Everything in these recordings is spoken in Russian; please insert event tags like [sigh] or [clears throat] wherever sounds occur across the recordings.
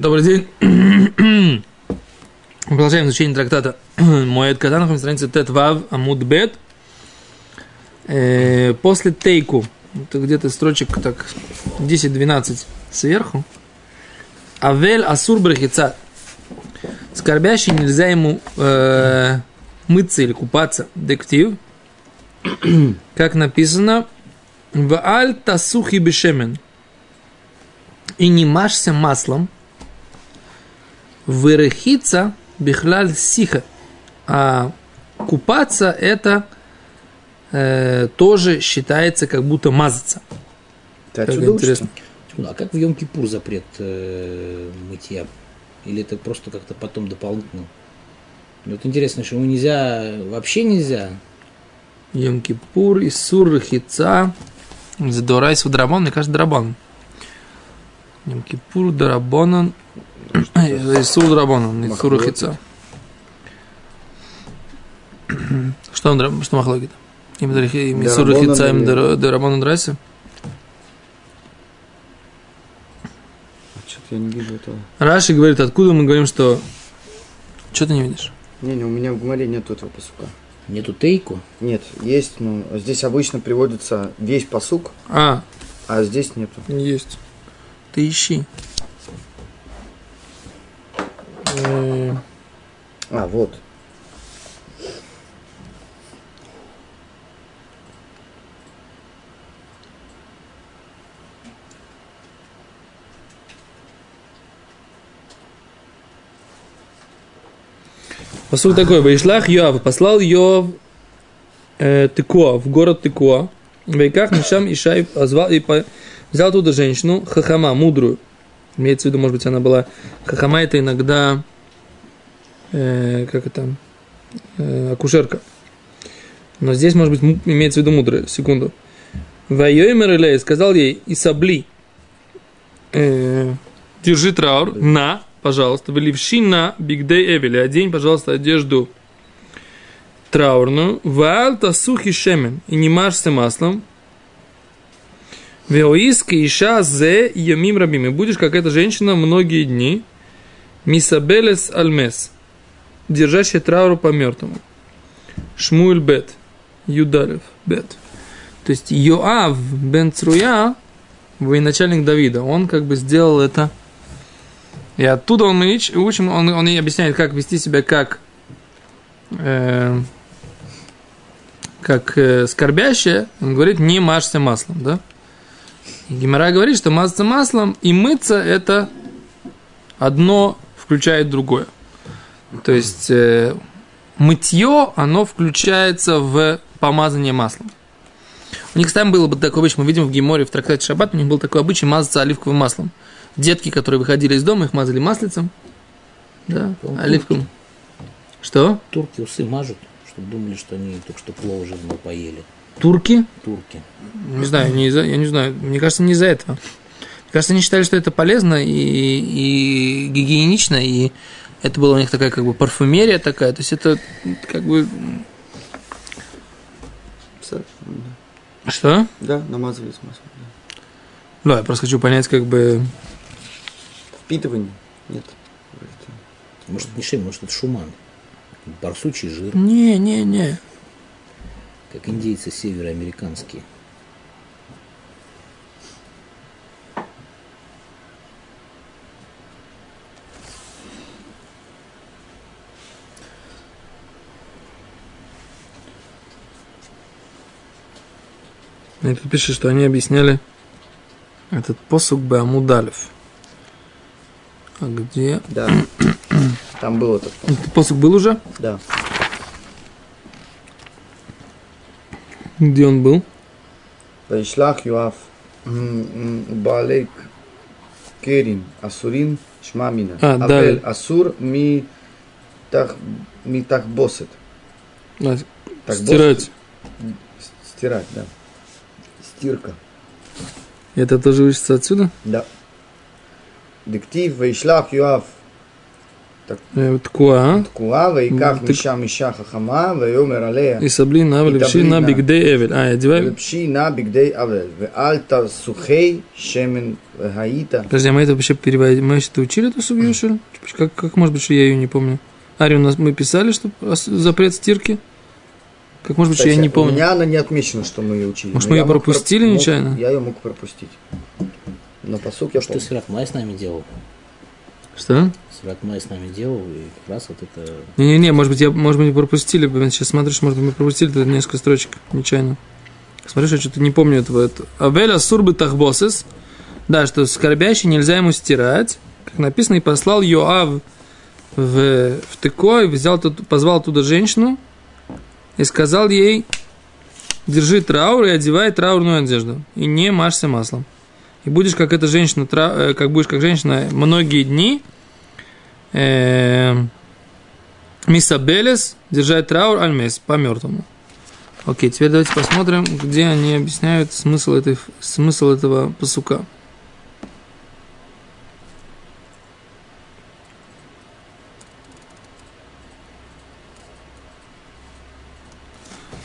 Добрый день. Продолжаем изучение трактата [clears throat] Моэд Катан, на странице Тет Вав Амуд Бет. Э, после тейку, это где-то строчек так 10-12 сверху. Авель Асур Брахица. Скорбящий нельзя ему э, мыться или купаться. Дектив. [clears throat] Как написано, в аль тасухи бешемен. И не машься маслом – Вырыхиться бихлаль сиха. А купаться это э, тоже считается как будто мазаться. Ты Как интересно. А как в Йом-Кипур запрет э, мытья? Или это просто как-то потом дополнительно? Ну, Вот интересно, что ему нельзя, вообще нельзя. Йом-Кипур, Исур, Рахица. Задорайс в Драбон, мне кажется, Драбон. Йом-Кипур, Драбонан. Исур, Драбонан, Исур. Рахица. Что он, что махлогит? Им Исур, Дарабонан Рахица, им Драбонан, Драйса? Что-то я не вижу этого. Раши говорит, откуда мы говорим, что... Что ты не видишь? Не, не, у меня в Гумаре нет этого посука. Нету тейку. Нет, есть, но здесь обычно приводится весь посук, А, а здесь нету. есть. Ты ищи. Э, А, вот. Посуд такой, Вайшлах Йоав, послал Йоав э, Тыкуа, в город Тыкуа. В Вейках Мишам Ишай позвал и по- взял оттуда женщину, Хахама, мудрую. Имеется в виду, может быть, она была... Хахама это иногда... э, как это? Э, акушерка. Но здесь, может быть, имеется в виду мудрая. Секунду. Вайоймер Илей сказал ей, Исабли, э, держи траур, на, пожалуйста, выливши на бигдей эвели, одень, пожалуйста, одежду траурную, ваалта сухи шемен, и не мажься маслом, Веоиски иша зе ямим рабим. И будешь, как эта женщина, многие дни. Мисабелес альмес. Держащая трауру по мертвому. Шмуэль бет. Юдалев бет. То есть Йоав бен Цруя, военачальник Давида, он как бы сделал это. И оттуда он мы учим, он, он и объясняет, как вести себя как э, как э, скорбящая, он говорит, не мажься маслом, да? Гимара говорит, что мазаться маслом и мыться это одно включает другое. То есть э, мытье, оно включается в помазание маслом. У них там было бы такой обычай, мы видим в Геморе, в трактате Шаббат, у них был такой обычай мазаться оливковым маслом. Детки, которые выходили из дома, их мазали маслицем. Да, По-моему, оливковым. Что? Турки усы мажут, чтобы думали, что они только что плов жирного поели. Турки? Турки. Не знаю, не из-за, я не знаю. Мне кажется, не из-за этого. Мне кажется, они считали, что это полезно и, и гигиенично, и это была у них такая как бы парфюмерия такая. То есть это как бы... Что? Да, намазывались маслом. да. Да, я просто хочу понять, как бы... Впитывание? Нет. Может, это не шей, может, это шуман. Барсучий жир, Не, не, не. Как индейцы североамериканские. Мне тут пишет, что они объясняли этот посук Беамудалев. А где? Да. [clears throat] Там был этот. Этот посук был уже? Да. Где он был? Вайшлах Юав Балей Керин Асурин Шмамина. А, Абель Асур Ми а, так, Ми так Тахбосет. Стирать. Стирать, да. Стирка. Это тоже учится отсюда? Да. Диктив Вайшлах Юав Э, Ткуа. Ткуа, вейках Ну, ты- миша миша хахама, вейомер алея. И саблин на И левши на таблина. бигдей эвель. А, одевай. ולבשי נא בגדי אבל, ואל תסוכי שמן והיית. Подожди, а мы это вообще переводим? Мы это учили эту субью, что ли? Как, как может быть, что я ее не помню? Ари, у нас мы писали, что ос- запрет стирки? Как может быть, что я Кстати, не помню? У меня она не отмечена, что мы ее учили. Может, но мы я ее мог пропустили мог- нечаянно? Я ее мог пропустить. Но посук я Что помню. Сират Май с нами делал? Что? Май с нами делал, и как раз вот это... Не-не-не, может быть, я, может быть, мы пропустили. Сейчас смотрю, что, может быть, мы пропустили тут несколько строчек нечаянно. Смотри, что я что-то не помню этого. Это. Сурбы тахбосес. Да, что скорбящий нельзя ему стирать. Как написано, и послал Йоав в, в Теко, и взял тут, позвал оттуда женщину и сказал ей, держи траур и одевай траурную одежду, и не машься маслом. И будешь как эта женщина, э, как будешь как женщина многие дни, э, Миса Белес, держать траур альмес, по мертвому. Окей, теперь давайте посмотрим, где они объясняют смысл, этой, смысл этого посука.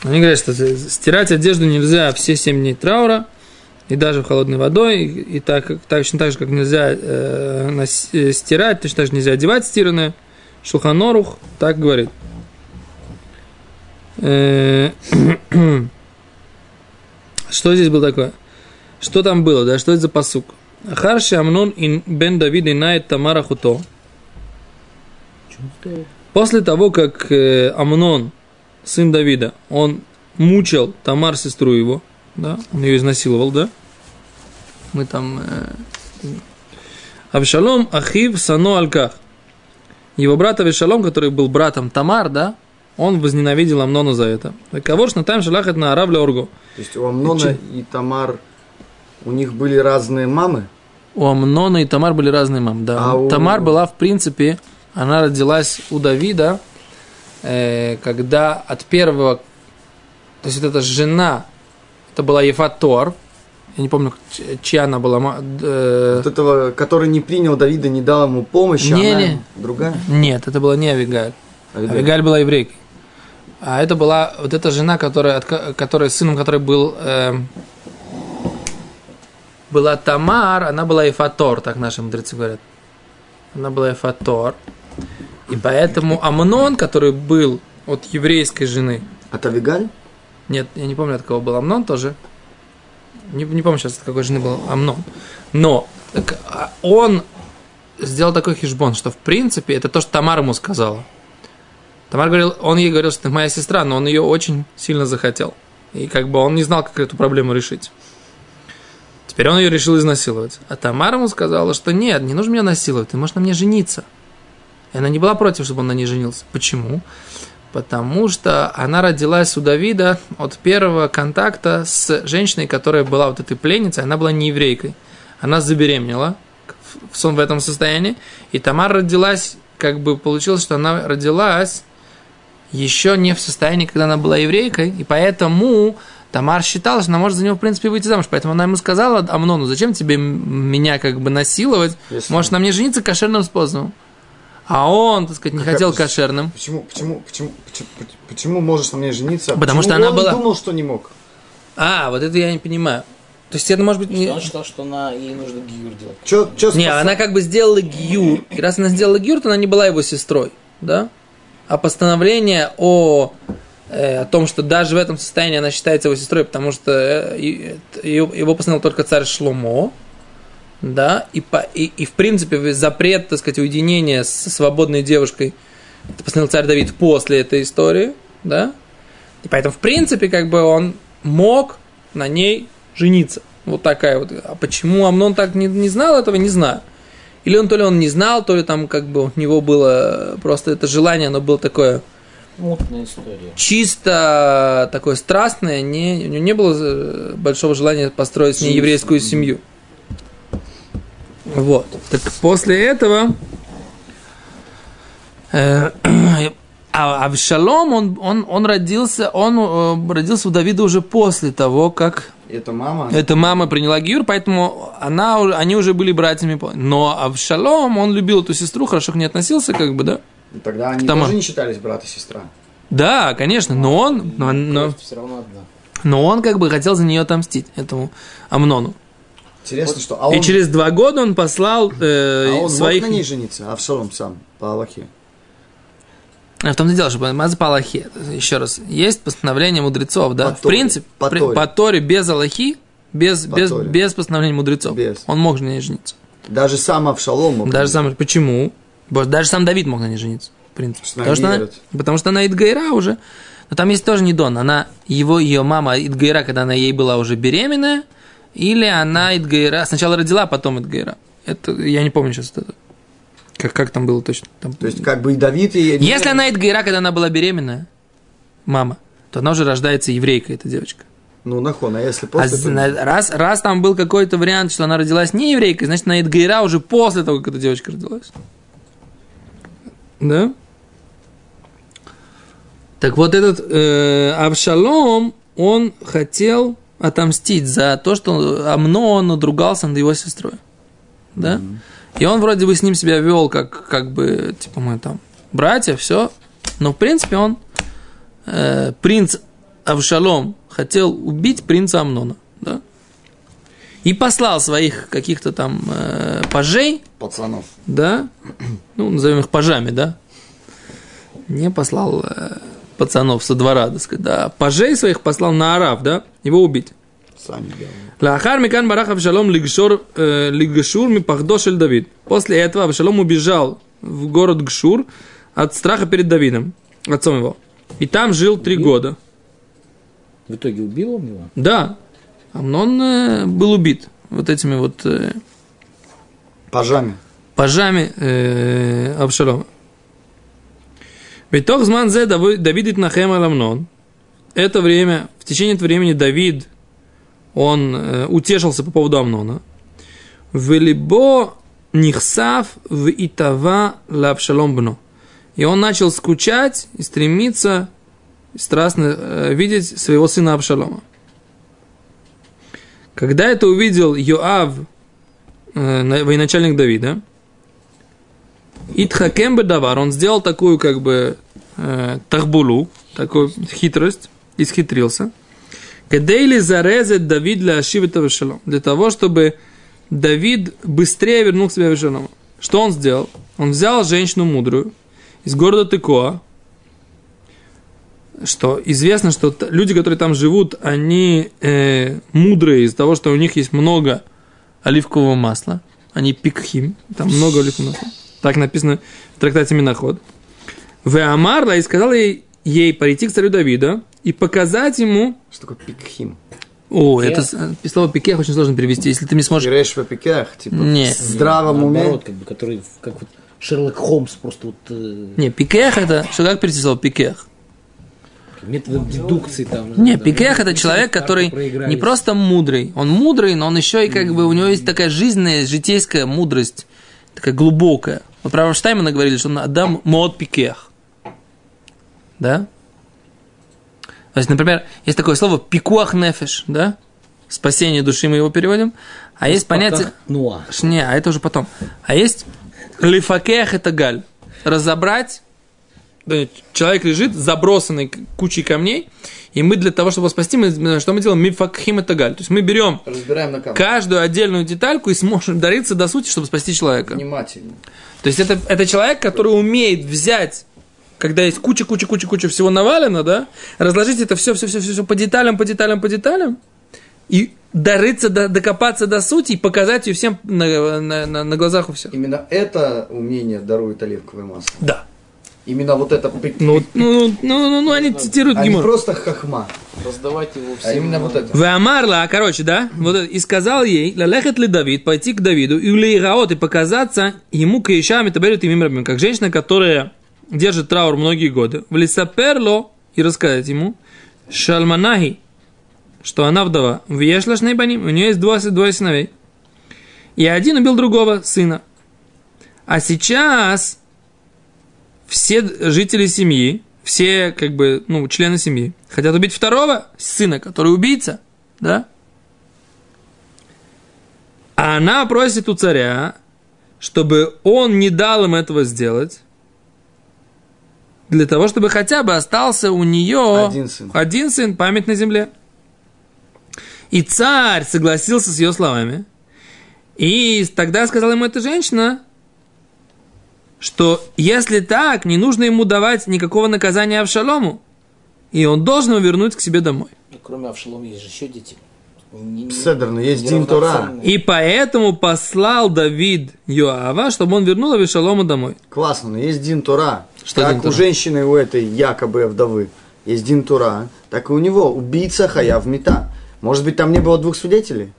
Они говорят, что стирать одежду нельзя все 7 дней траура, и даже холодной водой, и, и так, точно так же, как нельзя э, нос- э, стирать, точно так же нельзя одевать стиранное. Шулханорух так говорит. Э, [clears throat] Что здесь было такое? Что там было, да? Что это за посук? Харши Амнон ин бен Давид инает Тамара Хуто. После того, как э, Амнон, сын Давида, он мучил Тамар, сестру его, да, он ее изнасиловал, да? Мы там... Э, Авшалом Ахив Сано Альках. Его брат Авишалом, который был братом Тамар, да, он возненавидел Амнона за это. Кого ж на тайм шалахет на Аравля Оргу. То есть у Амнона и Тамар, у них были разные мамы? У Амнона и Тамар были разные мамы, да. А у- Тамар была, в принципе, она родилась у Давида, э, когда от первого, то есть вот эта жена, это была Ефатор, я не помню, чья она была, э, Вот этого, который не принял Давида, не дал ему помощи, Не, она не. другая? нет, это была не Авигаль. Авигаль. Авигаль была еврейкой. А это была вот эта жена, которая, от ко- которая сыном которой был эм, была Тамар, она была Эфатор, так наши мудрецы говорят. Она была Эфатор. И поэтому Амнон, который был от еврейской жены, От Авигаль? Нет, я не помню, от кого был Амнон тоже. Не, не помню сейчас, от какой жены был Амнон. Но так, а, он сделал такой хижбон, что в принципе это то, что Тамар ему сказала. Тамар говорил, он ей говорил, что ты моя сестра, но он ее очень сильно захотел. И как бы он не знал, как эту проблему решить. Теперь он ее решил изнасиловать. А Тамара ему сказала, что нет, не нужно меня насиловать, ты можешь на мне жениться. И она не была против, чтобы он на ней женился. Почему? Потому что она родилась у Давида от первого контакта с женщиной, которая была вот этой пленницей, она была не еврейкой. Она забеременела в- в сон в этом состоянии, и Тамар родилась, как бы получилось, что она родилась еще не в состоянии, когда она была еврейкой, и поэтому Тамар считала, что она может за него, в принципе, выйти замуж. Поэтому она ему сказала, Амнону, зачем тебе меня как бы насиловать? Если- Можешь на мне жениться кошерным способом. А он, так сказать, не Какая- хотел кошерным. Почему, почему, почему, почему, почему можешь на мне жениться? Потому Почему что она он была- думал, что не мог. А, вот это я не понимаю. То есть это может быть... Не, Он считал, что она, ей нужно гиюр делать. Чё, чё не спасал? она как бы сделала гиюр. И раз она сделала гиюр, то она не была его сестрой. Да? А постановление о, э, о том, что даже в этом состоянии она считается его сестрой, потому что э, э, его, его постановил только царь Шломо, да, и, по, и, и в принципе запрет, так сказать, уединения со свободной девушкой, это постановил царь Давид после этой истории, да, и поэтому, в принципе, как бы он мог на ней жениться. Вот такая вот. А почему Амнон так не, не знал этого, не знаю. Или он то ли он не знал, то ли там как бы у него было просто это желание, оно было такое Мутная история. чисто такое страстное, не, у него не было э, большого желания построить с ней еврейскую семью. Вот. Так после этого э, [clears throat] а Авшалом, он, он, он родился, он э, родился у Давида уже после того, как Это мама? Это мама приняла Гиюр, поэтому она, они уже были братьями. Но Авшалом, он любил эту сестру, хорошо к ней относился, как бы, да? Тогда они Тома. тоже не считались брат и сестра. Да, конечно, но он, но, но, Все равно одна. но он как бы хотел за нее отомстить, этому Амнону. Интересно, что... А он, И через два года он послал э, а он своих... мог на ней жениться? Авшалом сам, по Аллахе. А в том-то дело, что Маза по Аллахе, еще раз, есть постановление мудрецов, да? По в Торе. принципе, По при- по Торе без Аллахи, без, По без, Торе. без постановления мудрецов. Без. Он мог на ней жениться. Даже сам Авшалом мог. Даже сам, почему? Даже сам Давид мог на ней жениться, в принципе. Что потому, что она, потому что она Идгайра уже. Но там есть тоже не Дон. Она, его, ее мама Идгайра, когда она ей была уже беременная, или она Идгайра, сначала родила, а потом Идгайра. Это, я не помню сейчас это. Как, как там было точно. Там- То есть, как бы и Давид, и... Если она Идгайра, когда она была беременная, мама, то она уже рождается еврейкой, эта девочка. Ну, нахон, а если А после... то- зна- раз, раз там был какой-то вариант, что она родилась не еврейкой, значит, она Идгайра уже после того, как эта девочка родилась. Да? Так вот этот э, Авшалом, он хотел отомстить за то, что Амнон надругался над его сестрой. Да? И он вроде бы с ним себя вел, как, как бы, типа, мы там братья, все. Но, в принципе, он, э, принц Авшалом, хотел убить принца Амнона. Да? И послал своих каких-то там э, пажей, Пацанов. да, ну, назовем их пажами, да, не послал э, пацанов со двора, так сказать, да, пажей своих послал на Арав, да, его убить. Сами. Лахар Микан Барах Авшалом э, Лигшур Мипахдо Шель Давид. После этого Авшалом убежал в город Гшур от страха перед Давидом, отцом его. И там жил три года. В итоге убил он его? Да, Амнон э, был убит вот этими вот э, Пажами. пажами э, Авшалома. Битох зман зе Дави- Давид Нахем Аламнон. Это время, в течение этого времени Давид, он э, утешился по поводу Амнона. Велибо нихсав в итава лапшалом бно. И он начал скучать и стремиться страстно э, видеть своего сына Абшалома. Когда это увидел Йоав, э, на- военачальник Давида, Итхакем Бедавар, он сделал такую как бы э, тахбулу, такую хитрость, исхитрился. Кедейли зарезет Давид для Ашивита Вешалом. Для того, чтобы Давид быстрее вернул себе Вешалома. Что он сделал? Он взял женщину мудрую из города Тыкоа, что известно, что люди, которые там живут, они э, мудрые из-за того, что у них есть много оливкового масла. Они пикхим, там много оливкового масла. Так написано в трактате Миноход. В Амарла и сказал ей, ей пойти к царю Давида и показать ему... Что такое пикхим? О, Пикех? это э, слово пикех очень сложно перевести. Если ты не сможешь... Пиреш в пикех, типа, Не. в здравом уме. Наоборот, как бы, который, как вот Шерлок Холмс просто вот э, Не, пикех это... Что как перевести слово пикех? методом дедукции там. Не, да, пикех это человек, который не просто мудрый, он мудрый, но он еще и как бы у него есть такая жизненная, житейская мудрость, такая глубокая. Вот про Рамштаймена говорили, что он Адам мод пикех. Да? То есть, например, есть такое слово пикуах нефеш, да? Спасение души мы его переводим. А есть понятие... Нуа. Ш- Не, а это уже потом. А есть лифакех это галь. Разобрать. Человек лежит забросанный кучей камней, и мы для того, чтобы его спасти, мы, что мы делаем? Мифакхим это галь. То есть мы берем каждую отдельную детальку и сможем дариться до сути, чтобы спасти человека. Внимательно. То есть это, это человек, который умеет взять, когда есть куча, куча, куча, куча всего навалено, да, разложить это все, все, все, все, все по деталям, по деталям, по деталям, и дариться, до- докопаться до сути и показать ее всем на, на- на- на глазах у всех. Именно это умение дарует оливковое масло. Да. Именно вот это. Ну, ну, ну, ну, ну, они цитируют а не Гимор. просто хахма. Раздавать его всем. А именно вот это. В Амарла, короче, да, вот это, и сказал ей, лалехет ли Давид, пойти к Давиду, и улейраот, и показаться ему каишами табелют имим рабим, как женщина, которая держит траур многие годы. В лисаперло, и рассказать ему, шалманахи, что она вдова, в ешлашной баним, у нее есть двое, двое сыновей. И один убил другого сына. А сейчас все жители семьи, все, как бы, ну, члены семьи, хотят убить второго сына, который убийца, да? А она просит у царя, чтобы он не дал им этого сделать, для того, чтобы хотя бы остался у нее Один сын. один сын, память на земле. И царь согласился с ее словами. И тогда сказала ему эта женщина, что если так, не нужно ему давать никакого наказания Авшалому, и он должен его вернуть к себе домой. Ну, Кроме Авшалома есть же еще дети. Не- не- Седер, но есть Дин равноценные. И поэтому послал Давид Йоава, чтобы он вернул Авишалома домой. Классно, но есть Дин Тора. Что как у женщины, у этой якобы вдовы, есть Дин Тора, так и у него убийца Хаяв Мета. Может быть, там не было двух свидетелей?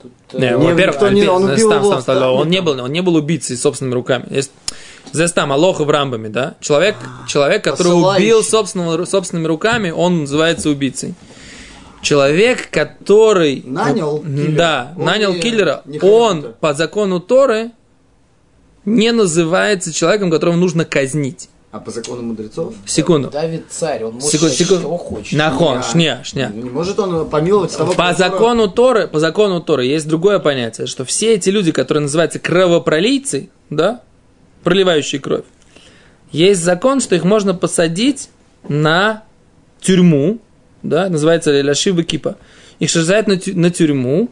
Тут, Не, э, Не, во-первых, никто не- он убил стам, его стам, стам, он, не там. был, он не был убийцей собственными руками. Есть здесь там Алоха в Рамбаме, да? Человек, человек который убил собственного, собственными руками, он называется убийцей. Человек, который... Нанял киллера. Да, Он нанял не- киллера. не он по закону Торы не называется человеком, которого нужно казнить. А по закону мудрецов? Секунду. Давид царь, он может Секунду, секунду. кого хочет. Нахон, Я- шня, шня. Не может он помиловать того, По закону Торы, по закону Торы есть другое понятие, что все эти люди, которые называются кровопролийцы, да, проливающие кровь, есть закон, что их можно посадить на тюрьму, да, называется ляшива кипа. Их сажают на, тю- на тюрьму,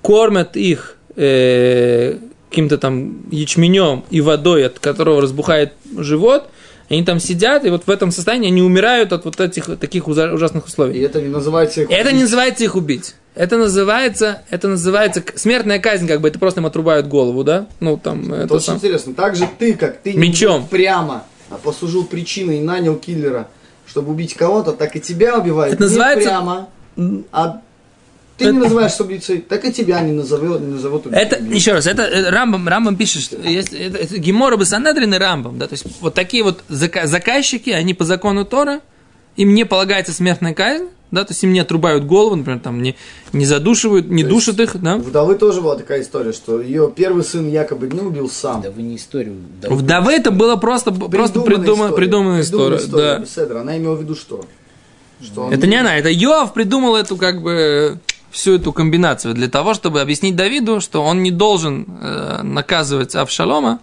кормят их э, каким-то там ячменем и водой, от которого разбухает живот, они там сидят, и вот в этом состоянии они умирают от вот этих таких ужа- ужасных условий. И это не называется... их Это не называется их убить. Это называется, это называется смертная казнь, как бы это просто им отрубают голову, да? Ну там Это это очень сам. интересно. Так же ты, как ты Мечом. прямо, а послужил причиной и нанял киллера, чтобы убить кого-то, так и тебя убивают Это называется- не прямо, а ты не Это- называешься убийцей, так и тебя не назовут, не назовут убийцей. Это еще раз, это э, Рамбам, Рамбам пишет, что есть, это, это Гемора Басанадрин и Рамбам, да, то есть вот такие вот зака- заказчики, они по закону Тора, им не полагается смертная казнь, да, то есть им не отрубают голову, например, там не, не задушивают, не То душат их, да. У вдовы тоже была такая история, что ее первый сын якобы не убил сам. Да вы не историю. да В вы- Давы это было просто, просто придумано, придуманная история, да. Беседра. Она имела в виду что? Что он- Это не она, это Йоав придумал эту как бы всю эту комбинацию для того, чтобы объяснить Давиду, что он не должен э, наказывать Авшалома,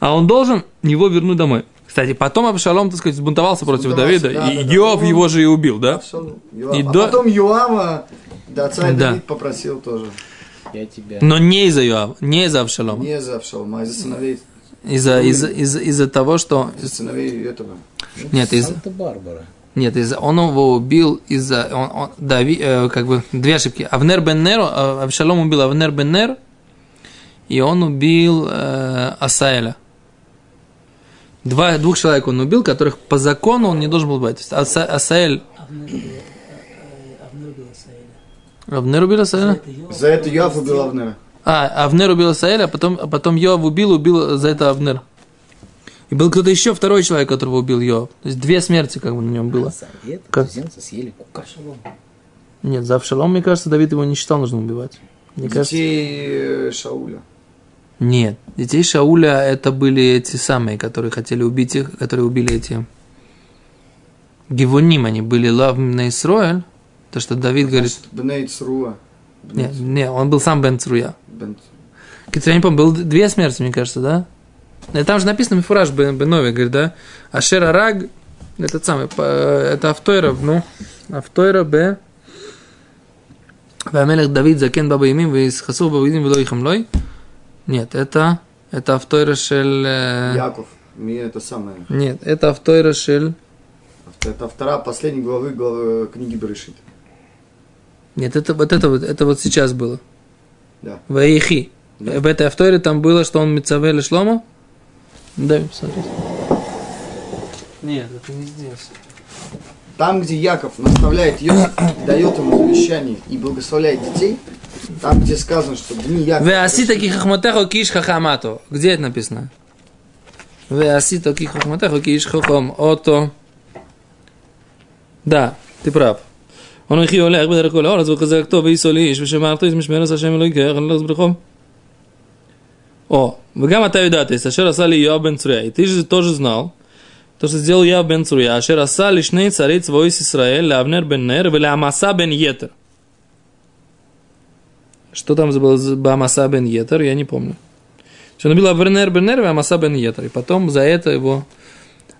а он должен его вернуть домой. Кстати, потом Авшалом, так сказать, сбунтовался против Давида, да, и да, да. Йоав Он- его же и убил, да? Юав. И а до- потом Юава, да, царь Да. Давид попросил тоже. Я тебя. Но не из-за Йоава, не из-за Авшалома. Не за Авшалома, а из-за сыновей, Из-за, из-за, из-за, из-за того, что... из-за сыновей этого. Нет, из Санта-Барбара. Нет, из он его убил из-за... Он, он- Дави, э, как бы две ошибки. Авнер бен Нер, э, Авшалом убил Авнер бен Нер, и он убил э, Асаэля. Два, двух человек он убил, которых по закону он не должен был убивать. То есть Аса- Асаэль... Авнер убил Асаэля? За это Юав убил Авнера. А, Авнер убил Асаэля, а потом, а потом Йоав убил, убил за это Авнер. И был кто-то еще, второй человек, которого убил Йоав. То есть две смерти как бы на нем было. Это Как? съели кукашу. Нет, за Авшалом, мне кажется, Давид его не считал нужно убивать. Мне кажется... Детей э, Шауля. Нет, детей Шауля это были эти самые, которые хотели убить их, которые убили эти Гевоним, они были Лав на Исроэль, то, что Давид говорит, Бней Цруа. нет, нет, он был сам Бен Цруя. Бен- Я не помню, было две смерти, мне кажется, да? Там же написано фураж Бенове, говорит, да? Ашер Араг, этот самый, это Автойра, ну, Автойра Б. Вамелех Давид закен баба имим, вы из хасов баба идим, вы лой Нет, это, это Автойра Шель... Э, Яков, мне это самое. Нет, это Автойра Шель... Это вторая, последней главы, главы э, книги Берешит. Нет, это вот это вот, это вот сейчас было. Да. В Ваихи. Да. В этой авторе там было, что он Мицавель Шлома? Да, соответственно. Нет, это не здесь. Там, где Яков наставляет Йосиф, дает ему завещание и благословляет детей, там, где сказано, что дни Якова... Веаси таких хахмотеху киш хахамато. Где это написано? Веаси таких хахмотеху киш хахом ото. Да, ты прав. Он их и олег бедер коля ораз, выказак то, вейсолиш, вешемарту, измишмерас, ашем, лойкех, лойкех, лойкех, о, Вегама Таюдата, из Ашера Сали Йоа Бен Цуря. И ты же тоже знал, то, что сделал я Бен Цуря. Ашера Сали Шней Цариц Войс Исраэль, Лавнер Бен Нер, Веля Амаса Бен Етер. Что там за Амаса Бен Етер, я не помню. Он убил Авнер Бен Нер, Амаса Бен Етер. И потом за это его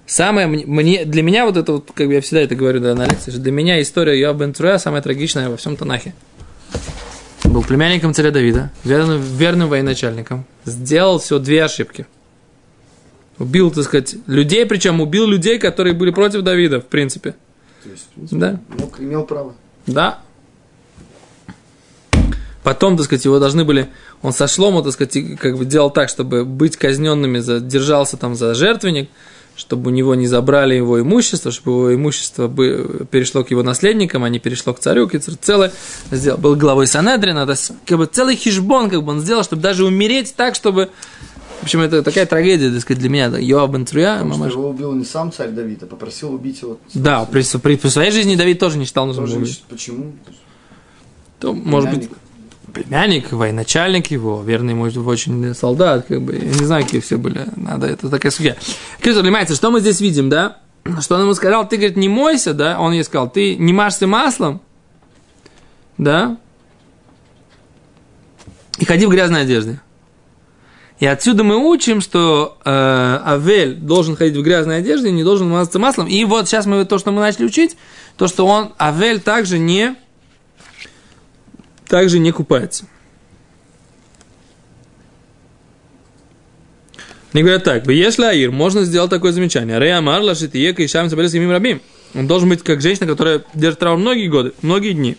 Самое мне, для меня вот это вот, как бы я всегда это говорю да, на лекции, что для меня история Йоа Бен Цуря самая трагичная во всем Танахе. Был племянником царя Давида, верным, верным военачальником. Сделал всего две ошибки. Убил, так сказать, людей, причем убил людей, которые были против Давида, в принципе. То есть, в принципе, Да. мог- имел право. Да. Потом, так сказать, его должны были, он со шлома, так сказать, как бы делал так, чтобы быть казненными, за, держался там за жертвенник, чтобы у него не забрали его имущество, чтобы его имущество перешло к его наследникам, а не перешло к царю, Кицер целое сделал. Был главой Санедрина, то есть, как бы целый хижбон, как бы он сделал, чтобы даже умереть так, чтобы... В общем, это такая трагедия, так сказать, для меня. Йоаб бен Труя, Потому что мамаш. его убил не сам царь Давид, а попросил убить его. Да, при, при- при своей жизни Давид тоже не считал нужным убить. Почему? То, может быть, Племянник. военачальник его, верный мой очень солдат, как бы, я не знаю, какие все были, надо, это такая судья. Кирилл, понимаете, что мы здесь видим, да? Что он ему сказал, ты, говорит, не мойся, да? Он ей сказал, ты не мажься маслом, да? И ходи в грязной одежде. И отсюда мы учим, что э, Авель должен ходить в грязной одежде, не должен мазаться маслом. И вот сейчас мы то, что мы начали учить, то, что он, Авель также не также не купается. Они говорят так, если Аир, можно сделать такое замечание. Рея Марла, Шитиека и Шам Сабелес Имим Рабим. Он должен быть как женщина, которая держит траур многие годы, многие дни.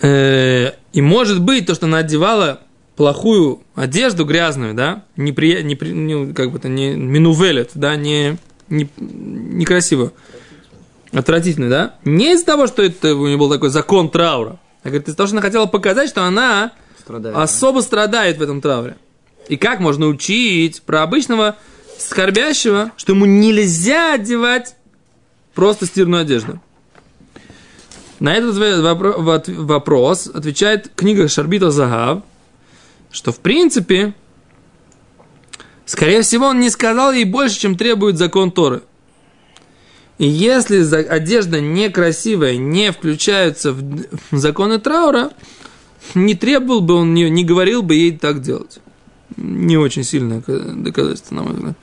Э, И может быть, то, что она одевала плохую одежду грязную, да, непри, непри, не, как бы это, не минувелет, да, не, не, некрасивую, отвратительную, да, не из-за того, что это у нее был такой закон траура, а говорит, из-за того, что она хотела показать, что она Страдает. особо страдает в этом трауре. И как можно учить про обычного скорбящего, что ему нельзя одевать просто стирную одежду? На этот вопрос отвечает книга Шарбита Загав, что в принципе, скорее всего, он не сказал ей больше, чем требует закон Торы. И если одежда некрасивая не включается в законы траура, не требовал бы он ее, не говорил бы ей так делать. Не очень сильное ка- доказательство, на мой взгляд.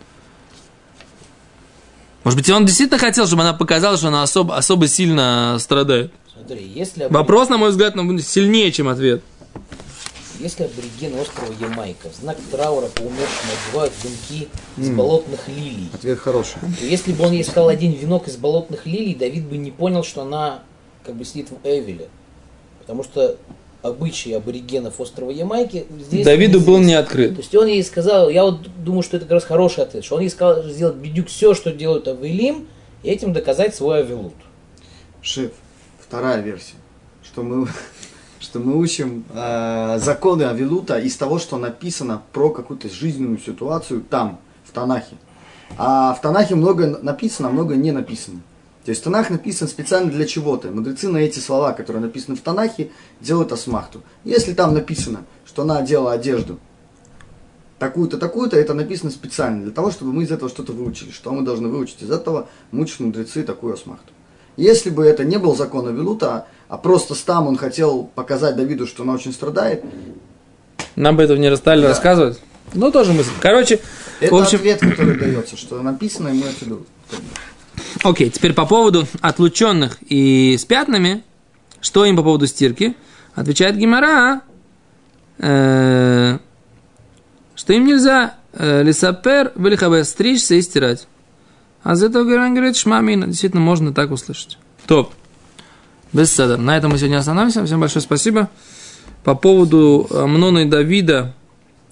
Может быть, он действительно хотел, чтобы она показала, что она особо, особо сильно страдает. Смотри, если, Вопрос, на мой взгляд, ну, сильнее, чем ответ. Если аборигены острова Ямайка в знак траура по умершим одевают венки из болотных лилий, Ответ хороший. то если бы он ей сказал один венок из болотных лилий, Давид бы не понял, что она как бы сидит в Эвеле. Потому что обычаи аборигенов острова Ямайки здесь... Давиду был неизвестны. не То открыт. есть он ей сказал, я вот думаю, что это как раз хороший ответ, что он ей сказал сделать бедюк все, что делают Авелим, и этим доказать свой Авелут. Шеф, вторая версия, что мы, что мы учим э, законы Авилута из того, что написано про какую-то жизненную ситуацию там, в Танахе. А в Танахе много написано, а много не написано. То есть Танах написан специально для чего-то. Мудрецы на эти слова, которые написаны в Танахе, делают асмахту. Если там написано, что она одела одежду такую-то, такую-то, это написано специально для того, чтобы мы из этого что-то выучили. Что мы должны выучить из этого? Мучат мудрецы такую асмахту. Если бы это не был закон Авилута, а просто там он хотел показать Давиду, что она очень страдает, Нам бы этого не стали Да. рассказывать. Ну, тоже мысль. Короче, это в общем, ответ, который дается, что написано, и мы это берут. Окей, теперь по поводу отлученных и с пятнами, что им по поводу стирки? Отвечает Гимара, э, что им нельзя э, лисапер велихабе стричься и стирать. А за Геран говорит, шмамина, действительно можно так услышать. Топ. Без седа. На этом мы сегодня остановимся. Всем большое спасибо. По поводу Амнона и Давида,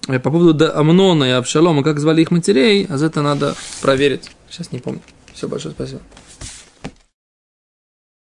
э, по поводу Амнона и Абшалома, как звали их матерей, а за это надо проверить. Сейчас не помню. Все, большое спасибо.